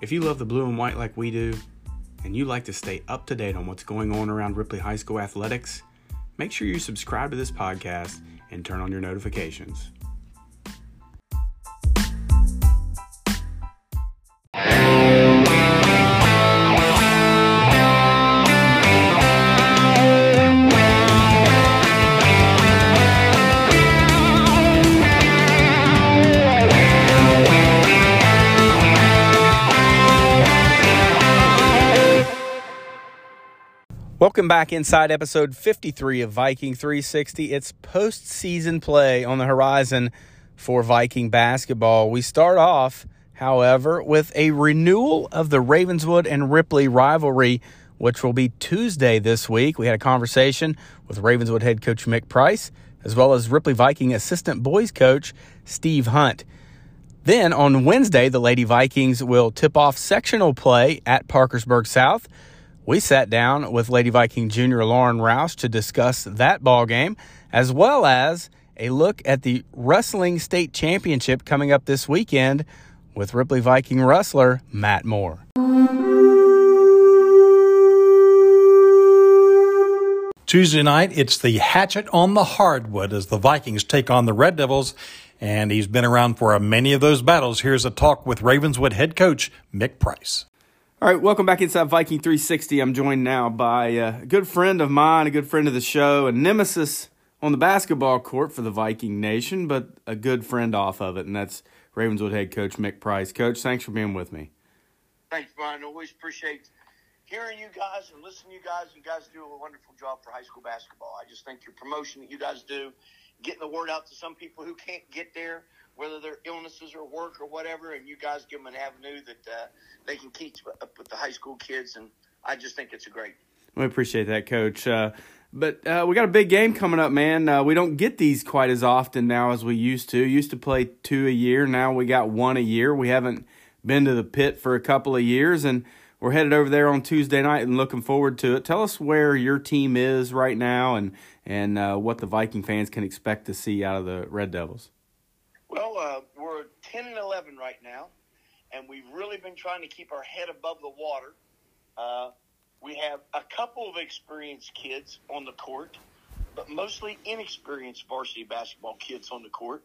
If you love the blue and white like we do, and you like to stay up to date on what's going on around Ripley High School athletics, make sure you subscribe to this podcast and turn on your notifications. Welcome back inside episode 53 of Viking 360. It's postseason play on the horizon for Viking basketball. We start off, however, with a renewal of the Ravenswood and Ripley rivalry, which will be Tuesday this week. We had a conversation with Ravenswood head coach Mick Price, as well as Ripley Viking assistant boys coach Steve Hunt. Then on Wednesday, the Lady Vikings will tip off sectional play at Parkersburg South. We sat down with Lady Viking junior Lauren Roush to discuss that ball game, as well as a look at the wrestling state championship coming up this weekend with Ripley Viking wrestler Matt Moore. Tuesday night, it's the hatchet on the hardwood as the Vikings take on the Red Devils, and he's been around for many of those battles. Here's a talk with Ravenswood head coach Mick Price. All right, welcome back inside Viking 360. I'm joined now by a good friend of mine, a good friend of the show, a nemesis on the basketball court for the Viking Nation, but a good friend off of it, and that's Ravenswood head coach Mick Price. Coach, thanks for being with me. Thanks, Brian. Always appreciate hearing you guys and listening to you guys. You guys do a wonderful job for high school basketball. I just think your promotion that you guys do, getting the word out to some people who can't get there, whether they're illnesses or work or whatever, and you guys give them an avenue that uh, they can teach with the high school kids. And I just think it's a great. We appreciate that, Coach. Uh, but uh, we got a big game coming up, man. Uh, we don't get these quite as often now as we used to. Used to play two a year. Now we got one a year. We haven't been to the pit for a couple of years, and we're headed over there on Tuesday night and looking forward to it. Tell us where your team is right now, and and uh, what the Viking fans can expect to see out of the Red Devils. Well, uh, we're 10 and 11 right now, and we've really been trying to keep our head above the water. Uh, we have a couple of experienced kids on the court, but mostly inexperienced varsity basketball kids on the court.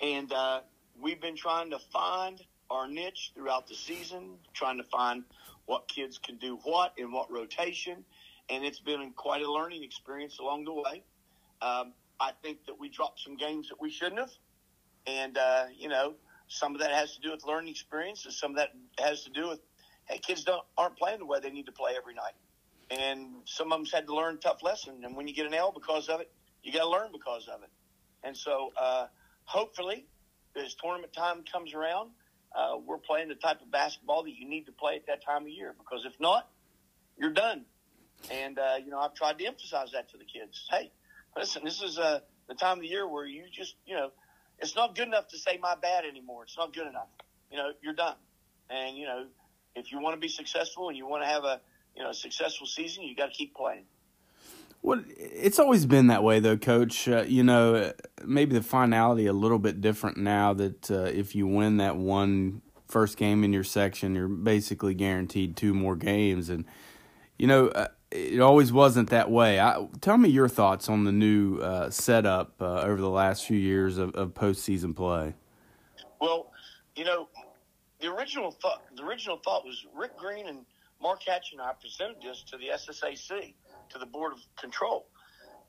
And uh, we've been trying to find our niche throughout the season, trying to find what kids can do what in what rotation. And it's been quite a learning experience along the way. Um, I think that we dropped some games that we shouldn't have and uh, you know some of that has to do with learning experiences. Some of that has to do with hey, kids don't aren't playing the way they need to play every night, and some of them's had to learn tough lesson. And when you get an L because of it, you got to learn because of it. And so uh, hopefully, as tournament time comes around, uh, we're playing the type of basketball that you need to play at that time of year. Because if not, you're done. And uh, you know, I've tried to emphasize that to the kids. Hey, listen, this is uh, the time of the year where you just you know it's not good enough to say my bad anymore. It's not good enough. You know, you're done. And you know, if you want to be successful and you want to have a you know successful season, you got to keep playing. Well, it's always been that way, though, Coach. Uh, you know, maybe the finality a little bit different now that uh, if you win that one first game in your section, you're basically guaranteed two more games, and you know. Uh, it always wasn't that way. I, tell me your thoughts on the new uh, setup uh, over the last few years of, of postseason play. Well, you know, the original thought the original thought was Rick Green and Mark Hatch and I presented this to the SSAC, to the Board of Control,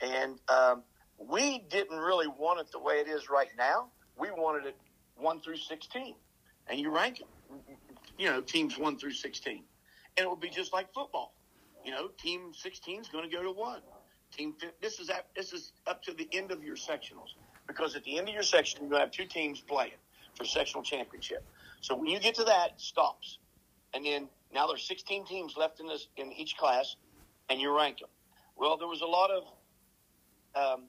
and um, we didn't really want it the way it is right now. We wanted it one through sixteen, and you rank, you know, teams one through sixteen, and it would be just like football you know, team 16 is going to go to one. Team this is at, this is up to the end of your sectionals because at the end of your section you're going to have two teams playing for sectional championship. So when you get to that, it stops, and then now there's 16 teams left in this in each class, and you rank them. Well, there was a lot of um,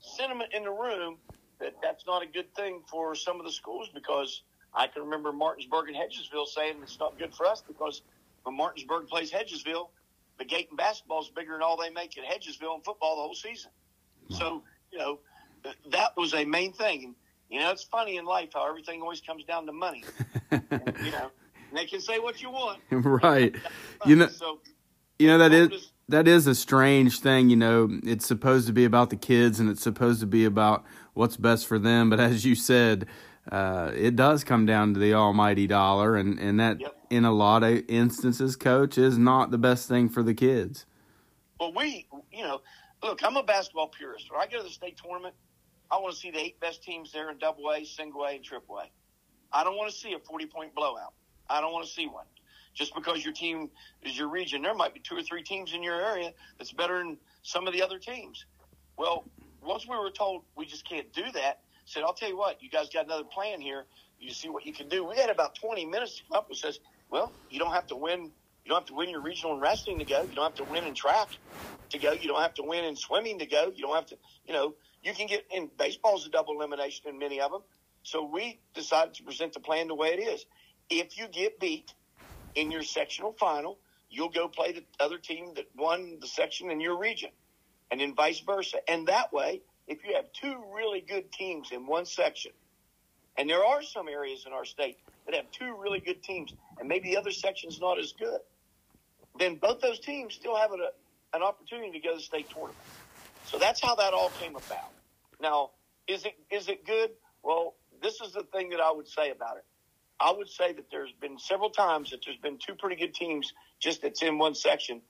sentiment in the room that that's not a good thing for some of the schools because I can remember Martinsburg and Hedgesville saying it's not good for us because when Martinsburg plays Hedgesville, the Gayton basketball is bigger than all they make at Hedgesville in football the whole season. So, you know, that was a main thing. And, you know, it's funny in life how everything always comes down to money. and, you know, they can say what you want. right. You know, so, you know that is that is a strange thing. You know, it's supposed to be about the kids and it's supposed to be about what's best for them. But as you said, uh, it does come down to the almighty dollar, and and that yep. in a lot of instances, coach is not the best thing for the kids. Well, we, you know, look, I'm a basketball purist. When I go to the state tournament, I want to see the eight best teams there in Double A, Single A, and Triple A. I don't want to see a 40 point blowout. I don't want to see one. Just because your team is your region, there might be two or three teams in your area that's better than some of the other teams. Well, once we were told we just can't do that, said, I'll tell you what, you guys got another plan here. You see what you can do. We had about 20 minutes to come up and says, well, you don't have to win. You don't have to win your regional in wrestling to go. You don't have to win in track to go. You don't have to win in swimming to go. You don't have to, you know, you can get in baseball's a double elimination in many of them. So we decided to present the plan the way it is. If you get beat in your sectional final, you'll go play the other team that won the section in your region, and then vice versa. And that way, if you have two really good teams in one section, and there are some areas in our state that have two really good teams, and maybe the other section's not as good, then both those teams still have an, an opportunity to go to the state tournament. So that's how that all came about. Now, is it is it good? Well, this is the thing that I would say about it. I would say that there's been several times that there's been two pretty good teams just that's in one section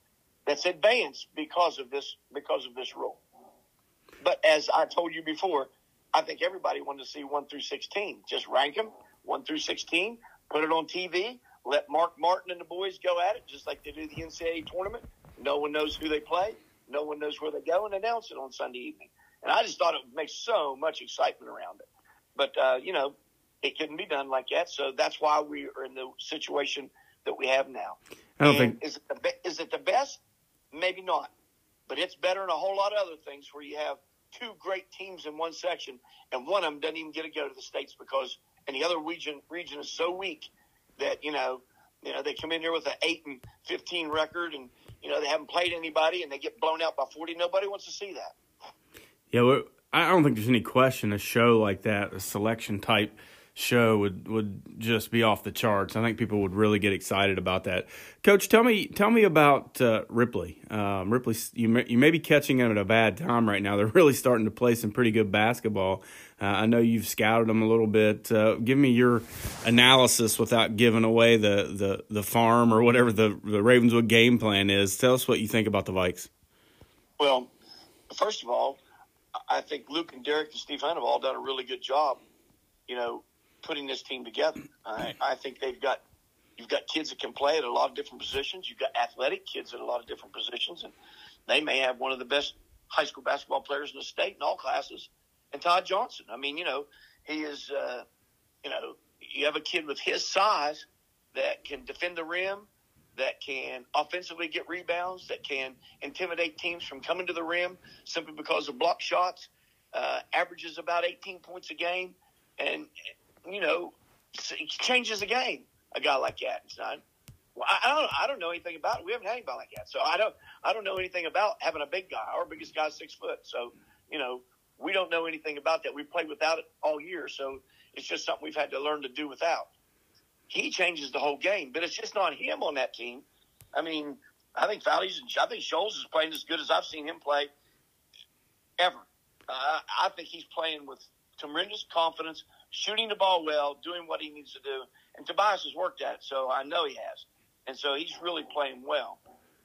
that's advanced because of this because of this rule. But as I told you before, I think everybody wanted to see one through sixteen. Just rank them one through sixteen, put it on TV, let Mark Martin and the boys go at it, just like they do the NCAA tournament. No one knows who they play, no one knows where they go, and announce it on Sunday evening. And I just thought it would make so much excitement around it. But uh, you know, it couldn't be done like that. So that's why we are in the situation that we have now. I don't and think is it the be- is it the best? Maybe not, but it's better than a whole lot of other things where you have two great teams in one section, and one of them doesn't even get to go to the states because and the other region region is so weak that you know you know they come in here with an eight and fifteen record, and you know they haven't played anybody, and they get blown out by forty. Nobody wants to see that. Yeah, I don't think there's any question a show like that, a selection type show would would just be off the charts. I think people would really get excited about that. Coach, tell me tell me about uh, Ripley. Um, Ripley, you may, you may be catching them at a bad time right now. They're really starting to play some pretty good basketball. Uh, I know you've scouted them a little bit. Uh, give me your analysis without giving away the, the, the farm or whatever the the Ravenswood game plan is. Tell us what you think about the Vikes. Well, first of all, I think Luke and Derek and Steve Hunt have all done a really good job. You know, putting this team together. I, I think they've got you've got kids that can play at a lot of different positions. You've got athletic kids at a lot of different positions, and they may have one of the best high school basketball players in the state in all classes. And Todd Johnson, I mean, you know, he is, uh, you know, you have a kid with his size that can defend the rim, that can offensively get rebounds, that can intimidate teams from coming to the rim simply because of block shots. Uh, averages about 18 points a game, and you know, changes the game. A guy like that, not. Well, I, don't. I don't know anything about it. We haven't had anybody like that, so I don't. I don't know anything about having a big guy. Our biggest guy's six foot, so you know we don't know anything about that. We've played without it all year, so it's just something we've had to learn to do without. He changes the whole game, but it's just not him on that team. I mean, I think Fowley's. I think Scholes is playing as good as I've seen him play ever. Uh, I think he's playing with tremendous confidence, shooting the ball well, doing what he needs to do. And Tobias has worked at it, so I know he has. And so he's really playing well.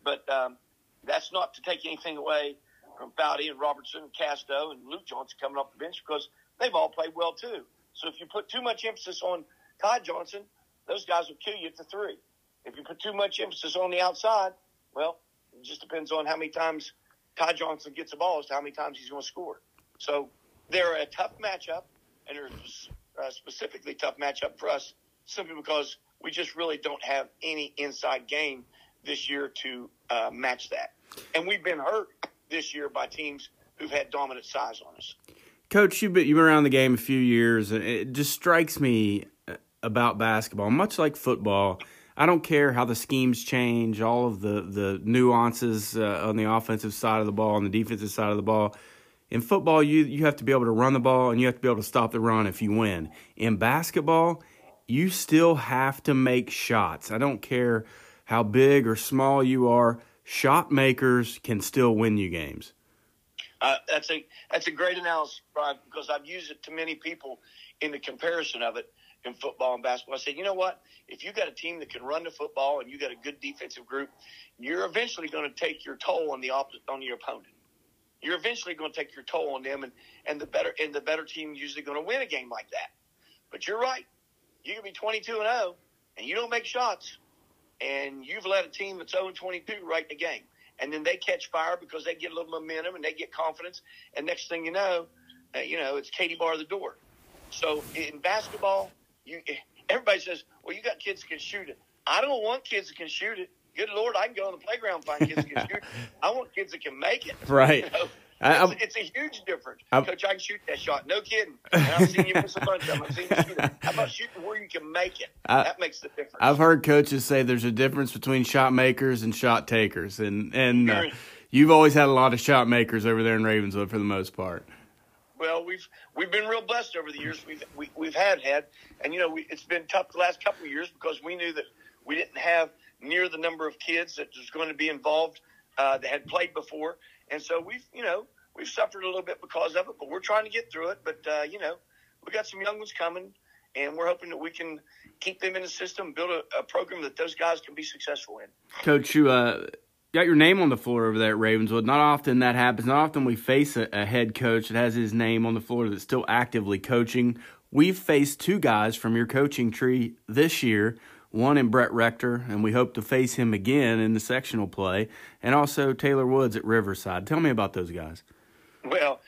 But um, that's not to take anything away from Foudy and Robertson and Casto and Luke Johnson coming off the bench because they've all played well too. So if you put too much emphasis on Todd Johnson, those guys will kill you at the three. If you put too much emphasis on the outside, well, it just depends on how many times Todd Johnson gets the ball as to how many times he's going to score. So they're a tough matchup, and they're a uh, specifically tough matchup for us simply because we just really don't have any inside game this year to uh, match that. And we've been hurt this year by teams who've had dominant size on us. Coach, you've been, you've been around the game a few years, and it just strikes me uh, about basketball, much like football. I don't care how the schemes change, all of the the nuances uh, on the offensive side of the ball, on the defensive side of the ball in football, you you have to be able to run the ball and you have to be able to stop the run if you win. In basketball, you still have to make shots. I don't care how big or small you are, shot makers can still win you games. Uh, that's a that's a great analysis, Brian, because I've used it to many people in the comparison of it in football and basketball. I said, you know what? If you got a team that can run the football and you got a good defensive group, you're eventually going to take your toll on the opposite, on your opponent. You're eventually going to take your toll on them, and, and the better and the better team usually going to win a game like that. But you're right. You can be 22 and 0, and you don't make shots, and you've let a team that's 0 and 22 right in the game and then they catch fire because they get a little momentum and they get confidence, and next thing you know, uh, you know it's Katie bar the door. So in basketball, you everybody says, "Well, you got kids that can shoot it." I don't want kids that can shoot it. Good Lord, I can go on the playground and find kids that can shoot. I want kids that can make it. Right. You know? It's, it's, a huge difference. I'm, Coach, I can shoot that shot. No kidding. And I've seen you miss a bunch of them. I've seen you shoot it. How about shooting where you can make it? I, that makes the difference. I've heard coaches say there's a difference between shot makers and shot takers, and and uh, you've always had a lot of shot makers over there in Ravenswood for the most part. Well, we've we've been real blessed over the years. We've we, have we have had had, and you know, we, it's been tough the last couple of years because we knew that we didn't have near the number of kids that was going to be involved uh, that had played before, and so we've you know we've suffered a little bit because of it, but we're trying to get through it. But uh, you know, we got some young ones coming, and we're hoping that we can keep them in the system, build a, a program that those guys can be successful in. Coach, you uh, got your name on the floor over there at Ravenswood. Not often that happens. Not often we face a, a head coach that has his name on the floor that's still actively coaching. We've faced two guys from your coaching tree this year one in Brett Rector, and we hope to face him again in the sectional play, and also Taylor Woods at Riverside. Tell me about those guys. Well,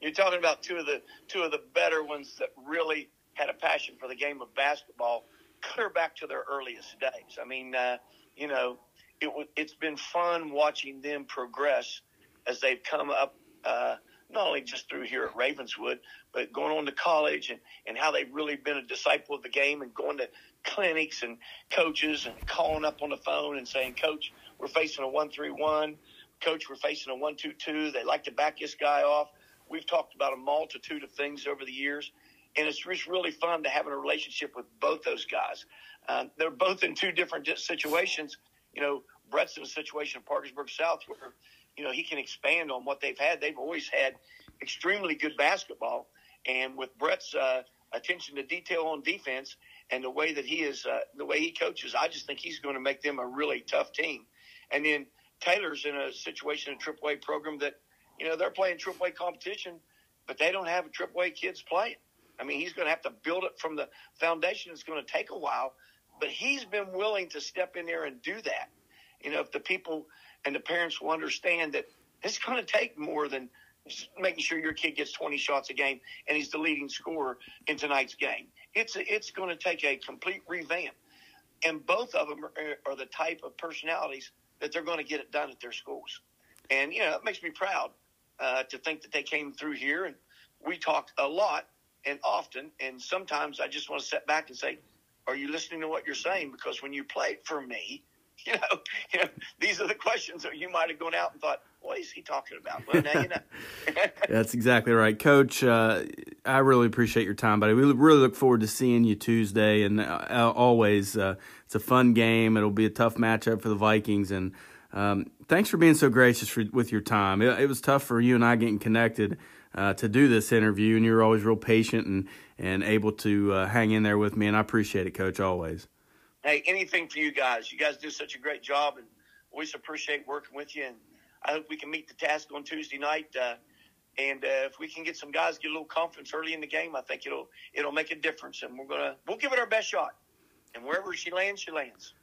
you're talking about two of the two of the better ones that really had a passion for the game of basketball, clear back to their earliest days. I mean, uh, you know, it w- it's been fun watching them progress as they've come up. Uh, not only just through here at Ravenswood, but going on to college and, and how they've really been a disciple of the game and going to clinics and coaches and calling up on the phone and saying, Coach, we're facing a one three one coach, we're facing a one-two-two. They like to back this guy off. We've talked about a multitude of things over the years, and it's just really fun to have a relationship with both those guys. Um, they're both in two different situations. You know, Brett's in a situation in Parkersburg South where, you know, he can expand on what they've had. They've always had extremely good basketball, and with Brett's uh, attention to detail on defense and the way that he is, uh, the way he coaches, I just think he's going to make them a really tough team. And then Taylor's in a situation in a AAA program that, you know, they're playing AAA competition, but they don't have a AAA kids playing. I mean, he's going to have to build it from the foundation. It's going to take a while, but he's been willing to step in there and do that. You know, if the people and the parents will understand that it's going to take more than making sure your kid gets 20 shots a game and he's the leading scorer in tonight's game. It's it's going to take a complete revamp, and both of them are, are the type of personalities that they're going to get it done at their schools. And, you know, it makes me proud uh, to think that they came through here. And we talked a lot and often. And sometimes I just want to sit back and say, are you listening to what you're saying? Because when you played for me, you know, you know, these are the questions that you might have gone out and thought, what is he talking about? Well, now you know. That's exactly right, Coach. Uh, I really appreciate your time, buddy. We really look forward to seeing you Tuesday, and uh, always uh, it's a fun game. It'll be a tough matchup for the Vikings, and um, thanks for being so gracious for, with your time. It, it, was tough for you and I getting connected uh, to do this interview, and you were always real patient and and able to uh, hang in there with me, and I appreciate it, Coach, always. Hey, anything for you guys. You guys do such a great job, and always appreciate working with you. And I hope we can meet the task on Tuesday night. Uh, and uh, if we can get some guys get a little confidence early in the game, I think it'll it'll make a difference. And we're gonna we'll give it our best shot. And wherever she lands, she lands.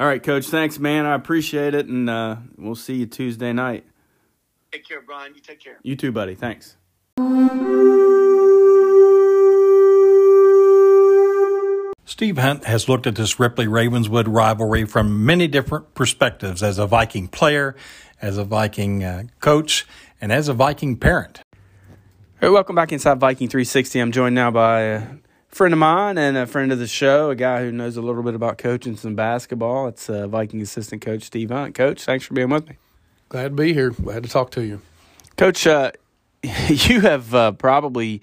All right, Coach. Thanks, man. I appreciate it, and uh, we'll see you Tuesday night. Take care, Brian. You take care. You too, buddy. Thanks. Steve Hunt has looked at this Ripley Ravenswood rivalry from many different perspectives as a Viking player, as a Viking uh, coach, and as a Viking parent. Hey, welcome back inside Viking 360. I'm joined now by a friend of mine and a friend of the show, a guy who knows a little bit about coaching some basketball. It's uh, Viking assistant coach Steve Hunt. Coach, thanks for being with me. Glad to be here. Glad to talk to you. Coach, uh, you have uh, probably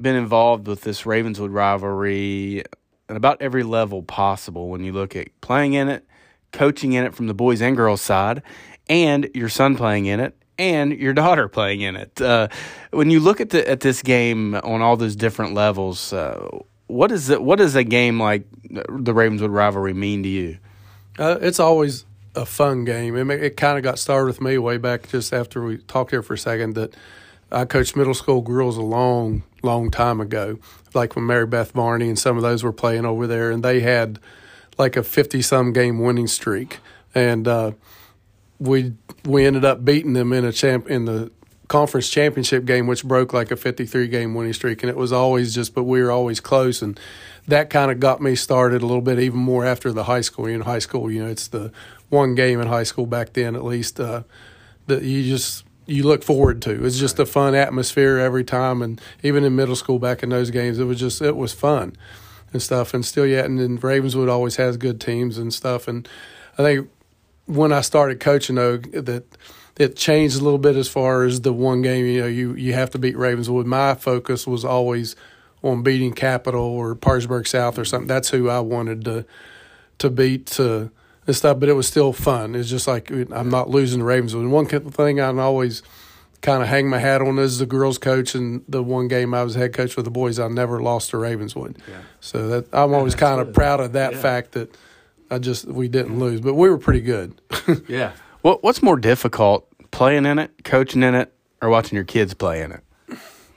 been involved with this Ravenswood rivalry at about every level possible when you look at playing in it, coaching in it from the boys and girls side, and your son playing in it and your daughter playing in it. Uh, when you look at the at this game on all those different levels, uh, what is? What does a game like the Ravenswood rivalry mean to you? Uh, it's always a fun game. It, it kind of got started with me way back just after we talked here for a second that I coached middle school girls a long, time ago, like when Mary Beth Varney and some of those were playing over there, and they had like a fifty-some game winning streak, and uh, we we ended up beating them in a champ in the conference championship game, which broke like a fifty-three game winning streak, and it was always just, but we were always close, and that kind of got me started a little bit even more after the high school. You know, high school, you know, it's the one game in high school back then, at least, uh, that you just you look forward to. It's just a fun atmosphere every time, and even in middle school back in those games, it was just it was fun and stuff. And still yet, and then Ravenswood always has good teams and stuff. And I think when I started coaching, though, that it changed a little bit as far as the one game. You know, you you have to beat Ravenswood. My focus was always on beating Capital or Parkersburg South or something. That's who I wanted to to beat. To, and stuff, but it was still fun. It's just like I'm not losing the Ravens. And one thing I always kind of hang my hat on is the girls coach and the one game I was head coach for the boys, I never lost to Ravenswood. Yeah. So that I'm always kind of proud of that yeah. fact that I just we didn't lose, but we were pretty good. yeah. What what's more difficult, playing in it, coaching in it, or watching your kids play in it?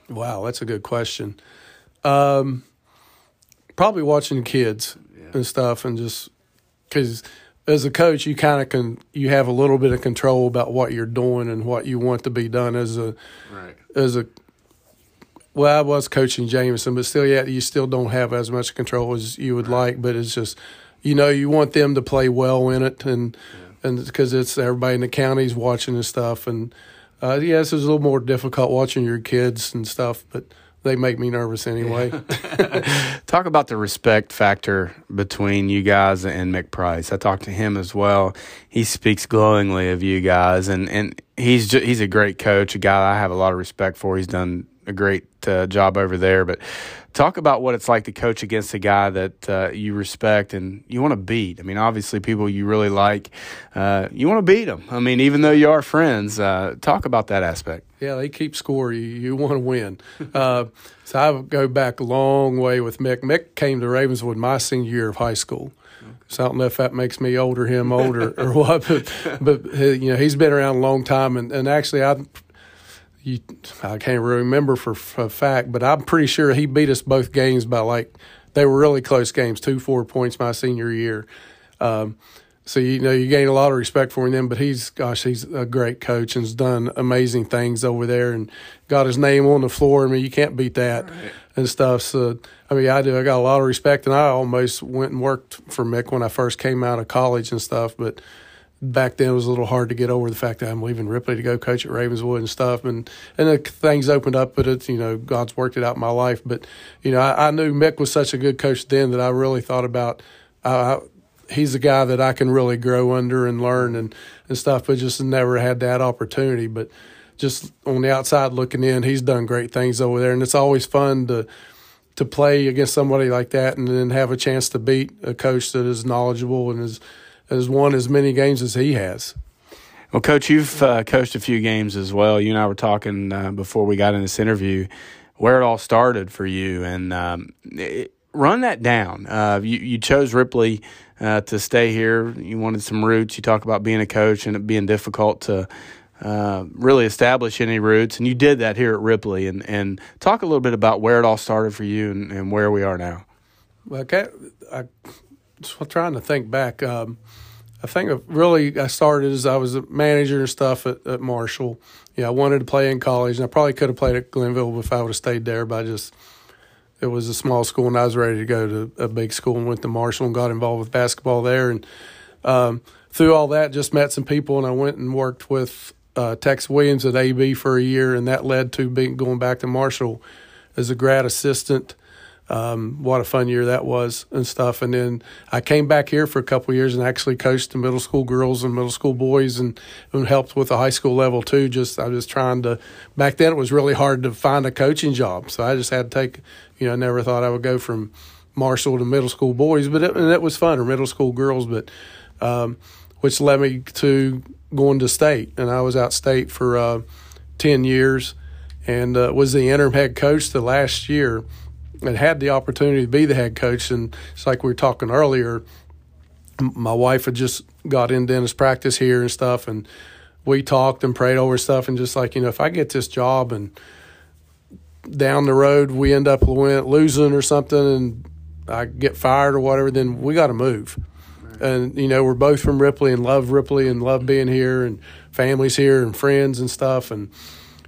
Wow, that's a good question. Um, probably watching kids yeah. and stuff, and just because as a coach, you kind of can you have a little bit of control about what you're doing and what you want to be done as a right. as a well, I was coaching Jameson, but still, yeah, you still don't have as much control as you would right. like. But it's just, you know, you want them to play well in it, and yeah. and because it's everybody in the county's watching and stuff, and uh, yes, it's a little more difficult watching your kids and stuff, but they make me nervous anyway. Talk about the respect factor between you guys and Mick Price. I talked to him as well. He speaks glowingly of you guys, and and he's he's a great coach, a guy I have a lot of respect for. He's done a great uh, job over there. But talk about what it's like to coach against a guy that uh, you respect and you want to beat. I mean, obviously, people you really like, uh, you want to beat them. I mean, even though you are friends, uh, talk about that aspect. Yeah, they keep score. You, you want to win. Uh, so I go back a long way with Mick. Mick came to Ravenswood my senior year of high school. So I don't know if that makes me older, him older, or what. But, but you know, he's been around a long time, and, and actually, I you, I can't remember for, a fact, but I'm pretty sure he beat us both games by like they were really close games, two four points my senior year. Um, so you know you gain a lot of respect for him, but he's gosh, he's a great coach and's done amazing things over there and got his name on the floor. I mean, you can't beat that right. and stuff. So I mean, I do. I got a lot of respect, and I almost went and worked for Mick when I first came out of college and stuff, but back then it was a little hard to get over the fact that I'm leaving Ripley to go coach at Ravenswood and stuff, and and things opened up, but it's you know God's worked it out in my life. But you know I, I knew Mick was such a good coach then that I really thought about. Uh, he's a guy that I can really grow under and learn and and stuff, but just never had that opportunity. But just on the outside looking in, he's done great things over there, and it's always fun to to play against somebody like that and then have a chance to beat a coach that is knowledgeable and is has won as many games as he has. Well, Coach, you've uh, coached a few games as well. You and I were talking uh, before we got in this interview where it all started for you, and um, it, run that down. Uh, you, you, chose Ripley uh, to stay here. You wanted some roots. You talk about being a coach and it being difficult to uh, really establish any roots, and you did that here at Ripley. And, and talk a little bit about where it all started for you and, and where we are now. Okay, I just trying to think back. Um, I think really I started as I was a manager and stuff at, at Marshall. Yeah, I wanted to play in college, and I probably could have played at Glenville if I would have stayed there. But I just it was a small school, and I was ready to go to a big school, and went to Marshall and got involved with basketball there. And um, through all that, just met some people, and I went and worked with uh, Tex Williams at AB for a year, and that led to being going back to Marshall as a grad assistant um, what a fun year that was and stuff. And then I came back here for a couple years and actually coached the middle school girls and middle school boys and, and helped with the high school level too. Just I was trying to back then it was really hard to find a coaching job, so I just had to take. You know, I never thought I would go from Marshall to middle school boys, but it, and it was fun, or middle school girls, but um, which led me to going to state, and I was out state for uh, ten years, and uh, was the interim head coach the last year, and had the opportunity to be the head coach, and it's like we were talking earlier. My wife had just got in dentist practice here and stuff, and we talked and prayed over stuff, and just like you know, if I get this job and down the road we end up losing or something, and I get fired or whatever, then we got to move. And you know, we're both from Ripley and love Ripley and love being here and families here and friends and stuff and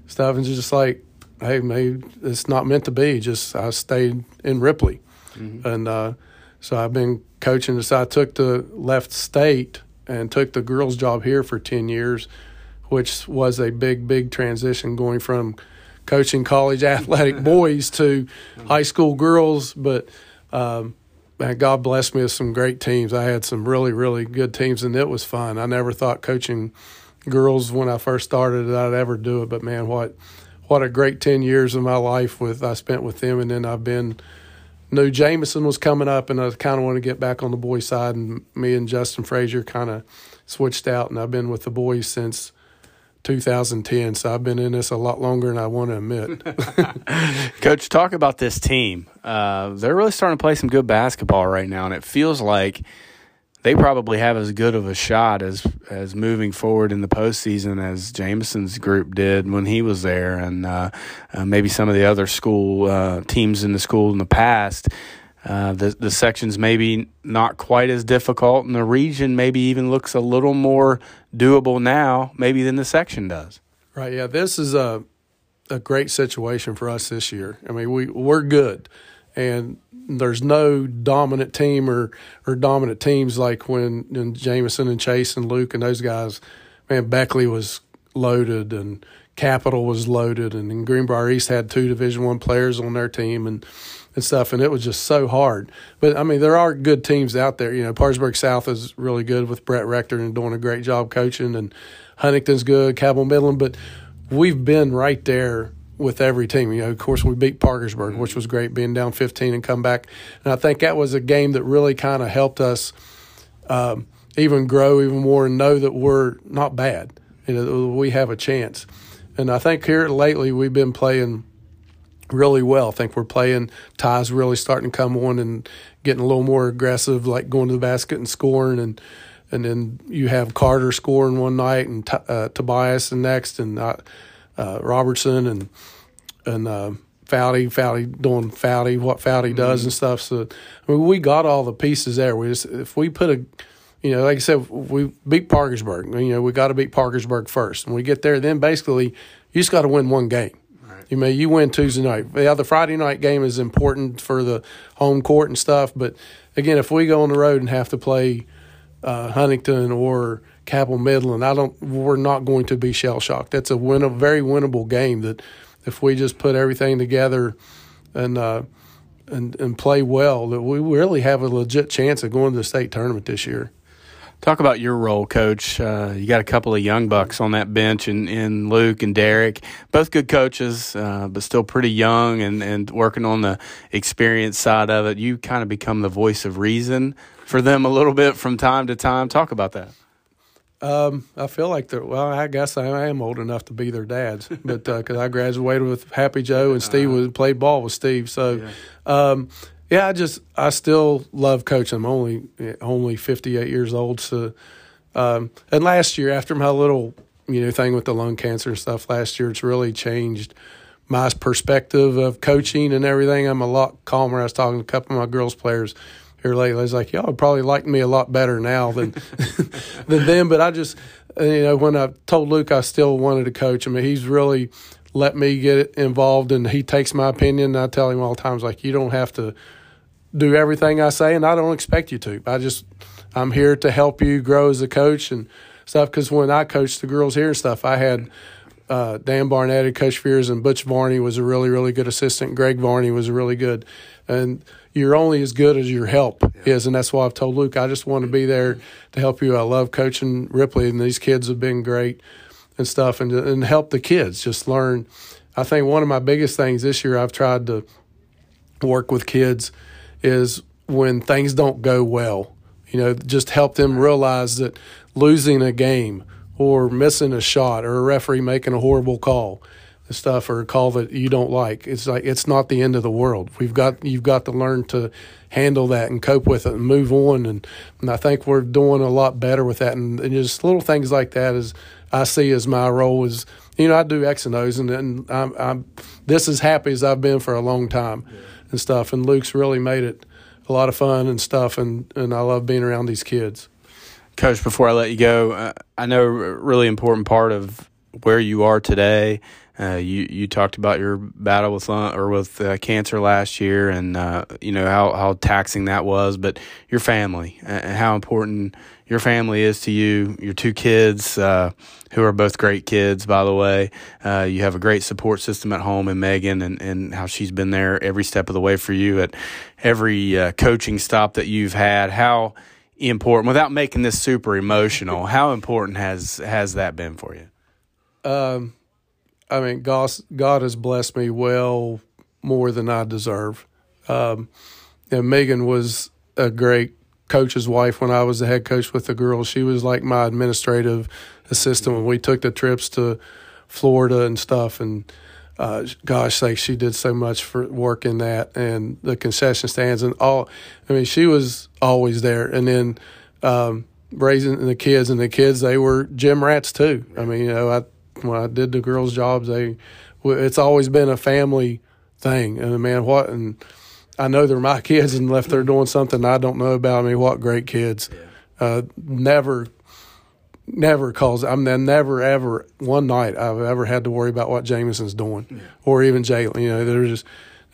stuff. And just like, hey, maybe it's not meant to be. Just I stayed in Ripley, mm-hmm. and uh, so I've been coaching. So I took the left state and took the girls' job here for ten years, which was a big, big transition going from coaching college athletic boys to high school girls, but um, man, God blessed me with some great teams. I had some really, really good teams, and it was fun. I never thought coaching girls when I first started that I'd ever do it, but man, what what a great ten years of my life with I spent with them, and then I've been knew Jameson was coming up, and I kind of want to get back on the boys' side, and me and Justin Frazier kind of switched out, and I've been with the boys since 2010. So I've been in this a lot longer than I want to admit. Coach, talk about this team. Uh, they're really starting to play some good basketball right now, and it feels like they probably have as good of a shot as as moving forward in the postseason as Jameson's group did when he was there, and uh, uh, maybe some of the other school uh, teams in the school in the past. Uh, the the sections maybe not quite as difficult, and the region maybe even looks a little more doable now, maybe than the section does. Right. Yeah. This is a a great situation for us this year. I mean, we we're good, and there's no dominant team or or dominant teams like when, when Jameson and Chase and Luke and those guys. Man, Beckley was loaded and Capital was loaded, and, and Greenbrier East had two Division One players on their team, and and stuff, and it was just so hard. But I mean, there are good teams out there. You know, Parkersburg South is really good with Brett Rector and doing a great job coaching, and Huntington's good, Cabell Midland. But we've been right there with every team. You know, of course, we beat Parkersburg, which was great, being down 15 and come back. And I think that was a game that really kind of helped us um, even grow even more and know that we're not bad. You know, we have a chance. And I think here lately we've been playing really well. I think we're playing ties really starting to come on and getting a little more aggressive, like going to the basket and scoring, and and then you have Carter scoring one night and uh, Tobias the next, and uh, Robertson and and uh, Foudy doing Foudy what Foudy does mm-hmm. and stuff. So I mean, we got all the pieces there. We just if we put a you know, like I said, we beat Parkersburg. You know, we got to beat Parkersburg first. When we get there, then basically you just got to win one game. You may you win Tuesday night. Yeah, the Friday night game is important for the home court and stuff. But again, if we go on the road and have to play uh, Huntington or Cabell Midland, I don't. We're not going to be shell shocked. That's a win, a very winnable game. That if we just put everything together and uh, and and play well, that we really have a legit chance of going to the state tournament this year. Talk about your role, Coach. Uh, you got a couple of young bucks on that bench, and, and Luke and Derek, both good coaches, uh, but still pretty young and, and working on the experience side of it. You kind of become the voice of reason for them a little bit from time to time. Talk about that. Um, I feel like they're well. I guess I am old enough to be their dads, but because uh, I graduated with Happy Joe and Steve was played ball with Steve, so yeah. um, yeah, I just I still love coaching. I'm only only 58 years old, so um, and last year after my little you know thing with the lung cancer and stuff last year, it's really changed my perspective of coaching and everything. I'm a lot calmer. I was talking to a couple of my girls players here lately. I was like, y'all probably like me a lot better now than than then. But I just you know when I told Luke I still wanted to coach. I mean, he's really let me get involved and he takes my opinion and I tell him all the times like you don't have to do everything I say, and I don't expect you to. I just I'm here to help you grow as a coach and stuff. Because when I coached the girls here and stuff, I had uh, Dan Barnett Coach Fears and Butch Varney was a really really good assistant. Greg Varney was really good, and you're only as good as your help yeah. is, and that's why I've told Luke I just want to be there to help you. I love coaching Ripley, and these kids have been great and stuff, and and help the kids just learn. I think one of my biggest things this year I've tried to work with kids is when things don't go well. You know, just help them realize that losing a game or missing a shot or a referee making a horrible call stuff or a call that you don't like. It's like it's not the end of the world. We've got you've got to learn to handle that and cope with it and move on and, and I think we're doing a lot better with that and, and just little things like that is I see as my role is you know I do X and O's and, and I'm, I'm this as happy as I've been for a long time yeah. and stuff and Luke's really made it a lot of fun and stuff and, and I love being around these kids. Coach, before I let you go, uh, I know a really important part of where you are today. Uh, you you talked about your battle with lung, or with uh, cancer last year, and uh, you know how, how taxing that was. But your family and how important your family is to you. Your two kids, uh, who are both great kids, by the way. Uh, you have a great support system at home, and Megan, and, and how she's been there every step of the way for you at every uh, coaching stop that you've had. How important, without making this super emotional, how important has has that been for you? Um, I mean, God, God has blessed me well more than I deserve. Um, and Megan was a great coach's wife when I was the head coach with the girls. She was like my administrative assistant when we took the trips to Florida and stuff. And uh, gosh, sake, she did so much for work in that and the concession stands and all. I mean, she was always there. And then um, raising the kids and the kids, they were gym rats too. I mean, you know, I when I did the girls' jobs, they it's always been a family thing. And man, what and I know they're my kids, and if they're doing something I don't know about, I mean, what great kids. Yeah. Uh, never never calls. I mean, never ever one night I've ever had to worry about what Jameson's doing, yeah. or even Jalen. You know, they're just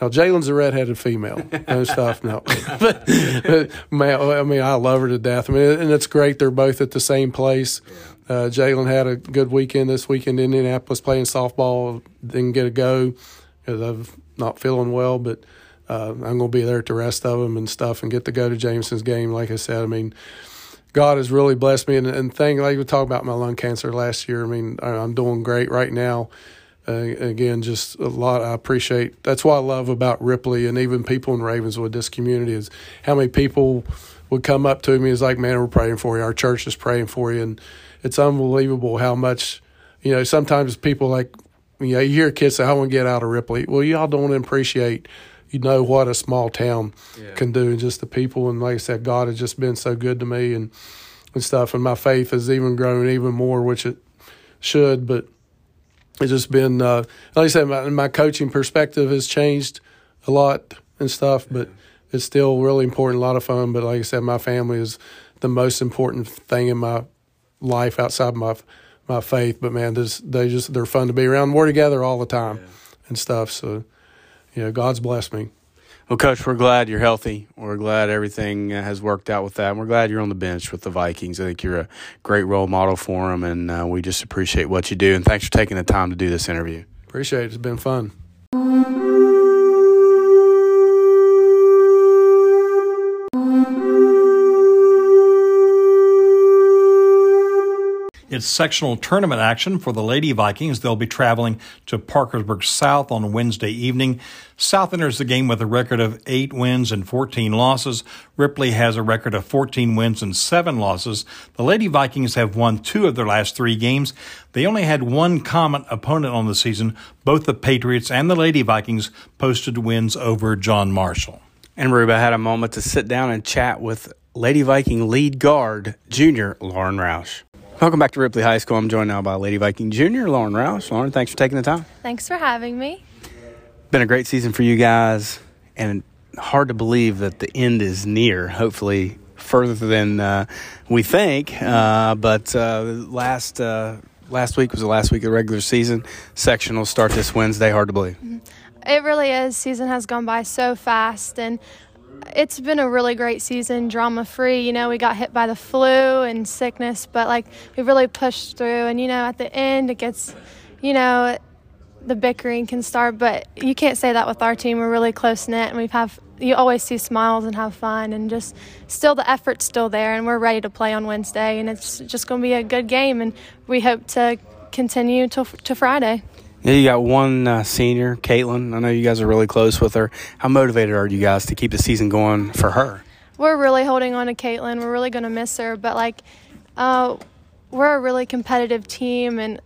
now Jalen's a redheaded female and stuff. No, but, but, man, I mean, I love her to death. I mean, and it's great they're both at the same place. Uh, Jalen had a good weekend this weekend in Indianapolis playing softball. Didn't get a go because I'm not feeling well, but uh, I'm going to be there at the rest of them and stuff and get to go to Jameson's game. Like I said, I mean God has really blessed me. And, and thing, like we talked about my lung cancer last year, I mean, I'm doing great right now. Uh, again, just a lot. I appreciate. That's what I love about Ripley and even people in Ravenswood. This community is how many people would come up to me is like, "Man, we're praying for you. Our church is praying for you," and it's unbelievable how much. You know, sometimes people like, you know, you hear kids say, "I want to get out of Ripley." Well, y'all don't appreciate you know what a small town yeah. can do, and just the people. And like I said, God has just been so good to me and and stuff. And my faith has even grown even more, which it should. But it's just been, uh, like I said, my, my coaching perspective has changed a lot and stuff. But it's still really important, a lot of fun. But like I said, my family is the most important thing in my life outside my my faith. But man, this, they just they're fun to be around. We're together all the time yeah. and stuff. So you know, God's blessed me. Well, Coach, we're glad you're healthy. We're glad everything has worked out with that. And we're glad you're on the bench with the Vikings. I think you're a great role model for them, and uh, we just appreciate what you do. And thanks for taking the time to do this interview. Appreciate it. It's been fun. It's sectional tournament action for the Lady Vikings. They'll be traveling to Parkersburg South on Wednesday evening. South enters the game with a record of eight wins and 14 losses. Ripley has a record of 14 wins and seven losses. The Lady Vikings have won two of their last three games. They only had one common opponent on the season. Both the Patriots and the Lady Vikings posted wins over John Marshall. And Ruba had a moment to sit down and chat with Lady Viking lead guard, junior Lauren Roush. Welcome back to Ripley High School. I'm joined now by Lady Viking Junior, Lauren Roush. Lauren, thanks for taking the time. Thanks for having me. Been a great season for you guys, and hard to believe that the end is near. Hopefully, further than uh, we think. Uh, but uh, last uh, last week was the last week of the regular season. Sectional start this Wednesday. Hard to believe. Mm-hmm. It really is. Season has gone by so fast, and it's been a really great season, drama free. You know, we got hit by the flu and sickness, but like we really pushed through. And you know, at the end, it gets, you know, the bickering can start, but you can't say that with our team. We're really close knit, and we've have you always see smiles and have fun, and just still the effort's still there, and we're ready to play on Wednesday, and it's just going to be a good game, and we hope to continue to to Friday. Yeah, you got one uh, senior, Caitlin. I know you guys are really close with her. How motivated are you guys to keep the season going for her? We're really holding on to Caitlin. We're really going to miss her, but like, uh, we're a really competitive team, and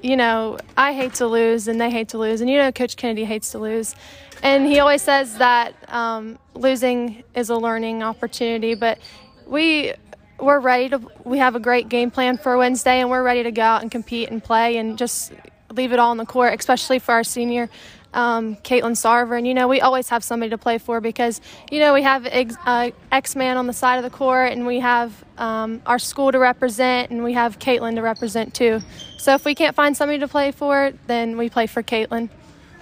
you know, I hate to lose, and they hate to lose, and you know, Coach Kennedy hates to lose, and he always says that um, losing is a learning opportunity, but we we're ready to we have a great game plan for Wednesday and we're ready to go out and compete and play and just leave it all on the court, especially for our senior um, Caitlin Sarver. And, you know, we always have somebody to play for because, you know, we have uh, X Man on the side of the court and we have um, our school to represent and we have Caitlin to represent too. So if we can't find somebody to play for, then we play for Caitlin.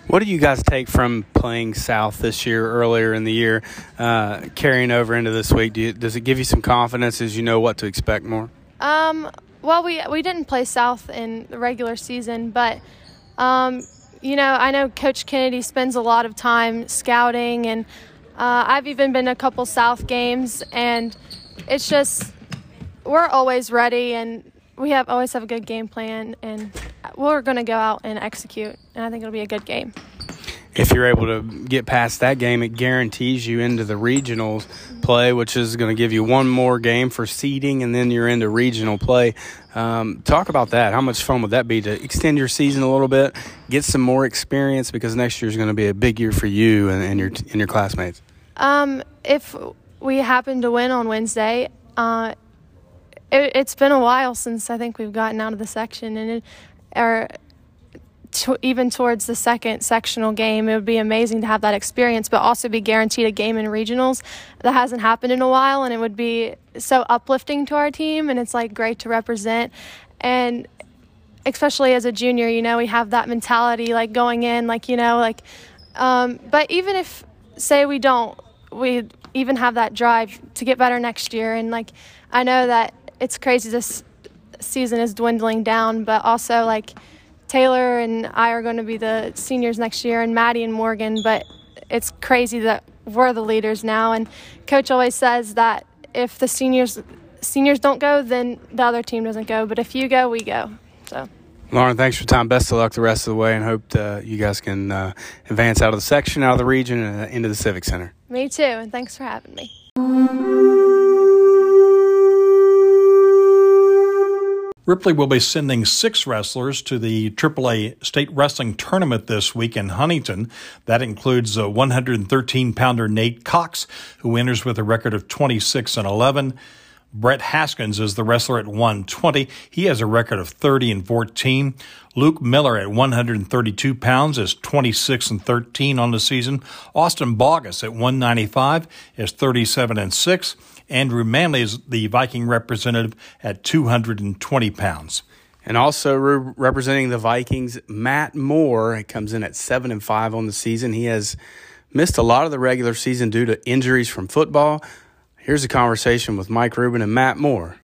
What do you guys take from playing South this year, earlier in the year, uh, carrying over into this week? Do you, does it give you some confidence as you know what to expect more? Um, well, we we didn't play South in the regular season, but um, you know, I know Coach Kennedy spends a lot of time scouting, and uh, I've even been a couple South games, and it's just we're always ready, and we have always have a good game plan, and we're going to go out and execute, and I think it'll be a good game. If you're able to get past that game, it guarantees you into the regionals play, which is going to give you one more game for seeding, and then you're into regional play. Um, talk about that. How much fun would that be to extend your season a little bit, get some more experience because next year is going to be a big year for you and, and your and your classmates. Um, if we happen to win on Wednesday, uh, it, has been a while since I think we've gotten out of the section, and it, or to, even towards the second sectional game, it would be amazing to have that experience, but also be guaranteed a game in regionals. That hasn't happened in a while, and it would be so uplifting to our team, and it's like great to represent. And especially as a junior, you know, we have that mentality like going in, like, you know, like, um, but even if, say, we don't, we even have that drive to get better next year. And like, I know that it's crazy this season is dwindling down, but also like Taylor and I are going to be the seniors next year, and Maddie and Morgan. But it's crazy that we're the leaders now, and Coach always says that if the seniors seniors don't go, then the other team doesn't go. But if you go, we go. So. Lauren, thanks for your time. Best of luck the rest of the way, and hope uh, you guys can uh, advance out of the section, out of the region, and uh, into the Civic Center. Me too, and thanks for having me. Ripley will be sending six wrestlers to the AAA State Wrestling Tournament this week in Huntington. That includes a 113 pounder Nate Cox, who enters with a record of 26 and 11. Brett Haskins is the wrestler at 120. He has a record of 30 and 14. Luke Miller at 132 pounds is 26 and 13 on the season. Austin Bogus at 195 is 37 and 6. Andrew Manley is the Viking representative at 220 pounds. And also re- representing the Vikings, Matt Moore comes in at seven and five on the season. He has missed a lot of the regular season due to injuries from football. Here's a conversation with Mike Rubin and Matt Moore.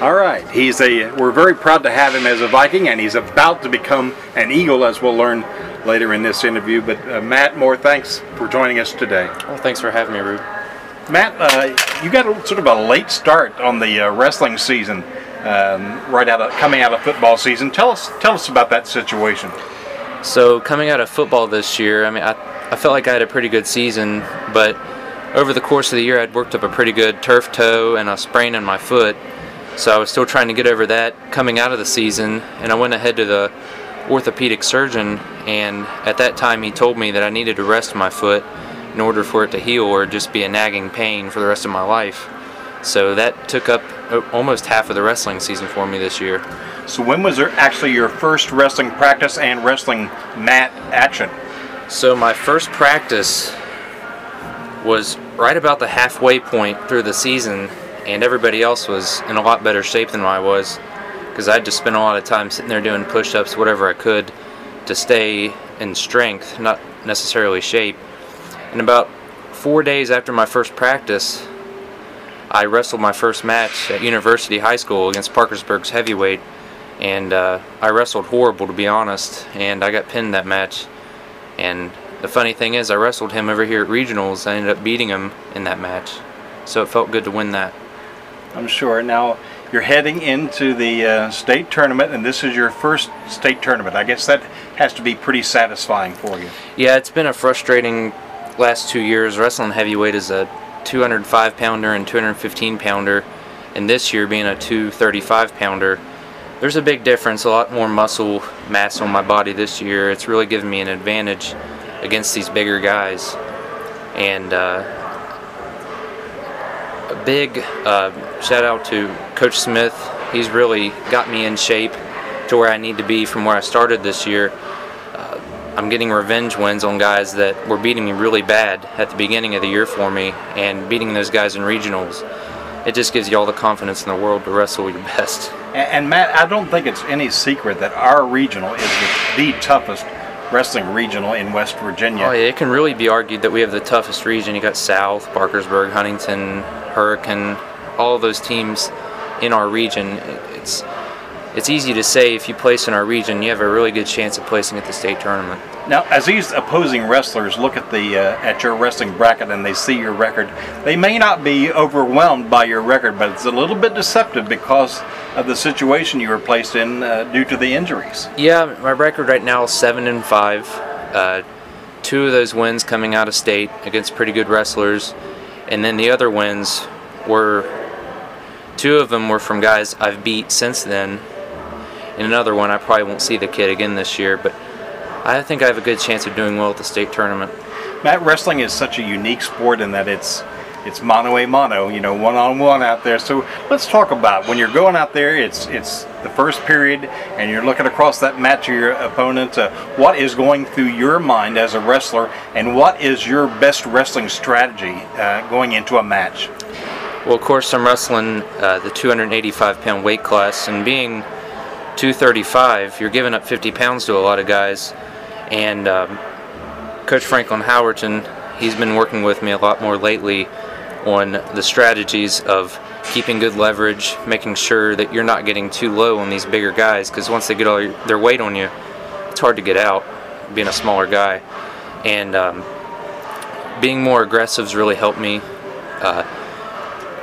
All right, he's a. We're very proud to have him as a Viking, and he's about to become an Eagle, as we'll learn later in this interview. But uh, Matt Moore, thanks for joining us today. Well, thanks for having me, Rube. Matt, uh, you got a, sort of a late start on the uh, wrestling season, um, right out of coming out of football season. Tell us, tell us about that situation. So coming out of football this year, I mean, I, I felt like I had a pretty good season, but over the course of the year, I'd worked up a pretty good turf toe and a sprain in my foot. So I was still trying to get over that coming out of the season, and I went ahead to the orthopedic surgeon, and at that time he told me that I needed to rest my foot in order for it to heal or just be a nagging pain for the rest of my life. So that took up uh, almost half of the wrestling season for me this year. So when was there actually your first wrestling practice and wrestling mat action? So my first practice was right about the halfway point through the season and everybody else was in a lot better shape than I was because I had just spent a lot of time sitting there doing push-ups, whatever I could to stay in strength, not necessarily shape. And about four days after my first practice, I wrestled my first match at University High School against Parkersburg's heavyweight, and uh, I wrestled horrible to be honest, and I got pinned that match. And the funny thing is, I wrestled him over here at regionals. I ended up beating him in that match, so it felt good to win that. I'm sure. Now, you're heading into the uh, state tournament, and this is your first state tournament. I guess that has to be pretty satisfying for you. Yeah, it's been a frustrating last two years. Wrestling heavyweight is a 205 pounder and 215 pounder, and this year being a 235 pounder. There's a big difference, a lot more muscle mass on my body this year. It's really given me an advantage against these bigger guys. And uh, a big uh, shout out to Coach Smith. He's really got me in shape to where I need to be from where I started this year. I'm getting revenge wins on guys that were beating me really bad at the beginning of the year for me and beating those guys in regionals. It just gives you all the confidence in the world to wrestle your best. And, and Matt, I don't think it's any secret that our regional is the, the toughest wrestling regional in West Virginia. Oh, yeah, it can really be argued that we have the toughest region. You got South, Parkersburg, Huntington, Hurricane, all of those teams in our region. It's it's easy to say if you place in our region, you have a really good chance of placing at the state tournament. Now, as these opposing wrestlers look at the uh, at your wrestling bracket and they see your record, they may not be overwhelmed by your record, but it's a little bit deceptive because of the situation you were placed in uh, due to the injuries. Yeah, my record right now is seven and five. Uh, two of those wins coming out of state against pretty good wrestlers, and then the other wins were two of them were from guys I've beat since then in another one, I probably won't see the kid again this year, but I think I have a good chance of doing well at the state tournament. Matt, wrestling is such a unique sport in that it's it's mono a mono, you know, one on one out there. So let's talk about when you're going out there. It's it's the first period, and you're looking across that mat to your opponent. Uh, what is going through your mind as a wrestler, and what is your best wrestling strategy uh, going into a match? Well, of course, I'm wrestling uh, the 285 pound weight class, and being 235, you're giving up 50 pounds to a lot of guys. And um, Coach Franklin Howerton, he's been working with me a lot more lately on the strategies of keeping good leverage, making sure that you're not getting too low on these bigger guys because once they get all their weight on you, it's hard to get out being a smaller guy. And um, being more aggressive has really helped me. Uh,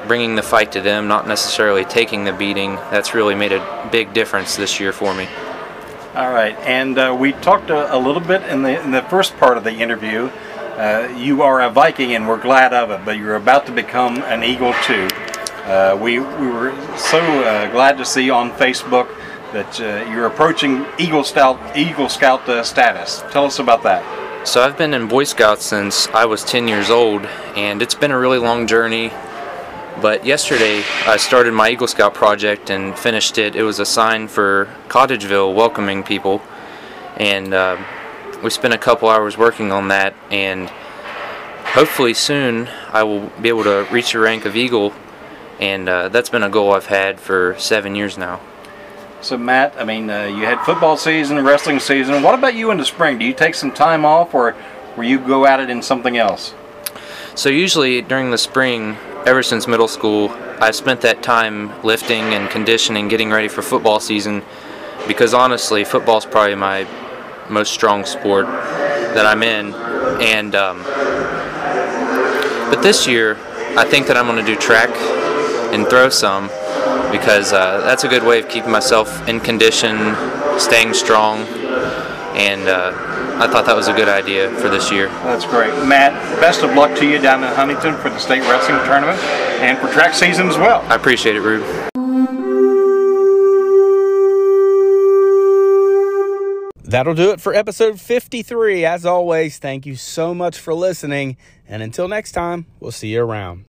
bringing the fight to them, not necessarily taking the beating. That's really made a big difference this year for me. All right, and uh, we talked a, a, little bit in the in the first part of the interview. Uh, you are a Viking, and we're glad of it. But you're about to become an Eagle too. Uh, we we were so uh, glad to see on Facebook that uh, you're approaching Eagle Scout Eagle Scout uh, status. Tell us about that. So I've been in Boy Scouts since I was 10 years old, and it's been a really long journey. But yesterday I started my Eagle Scout project and finished it. It was a sign for Cottageville welcoming people, and uh, we spent a couple hours working on that. And hopefully soon I will be able to reach the rank of Eagle, and uh, that's been a goal I've had for seven years now. So Matt, I mean, uh, you had football season, wrestling season. What about you in the spring? Do you take some time off, or will you go at it in something else? So usually during the spring, ever since middle school, I've spent that time lifting and conditioning, getting ready for football season. Because honestly, football is probably my most strong sport that I'm in. And um, but this year, I think that I'm going to do track and throw some because uh, that's a good way of keeping myself in condition, staying strong, and. Uh, I thought that was a good idea for this year. That's great. Matt, best of luck to you down in Huntington for the state wrestling tournament and for track season as well. I appreciate it, Rube. That'll do it for episode 53. As always, thank you so much for listening. And until next time, we'll see you around.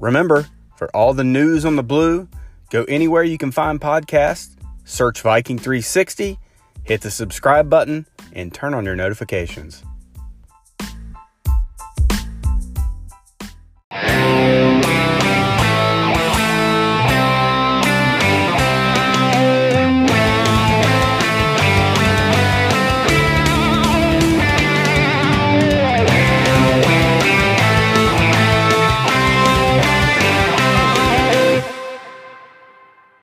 Remember, for all the news on the blue, Go anywhere you can find podcasts, search Viking 360, hit the subscribe button, and turn on your notifications.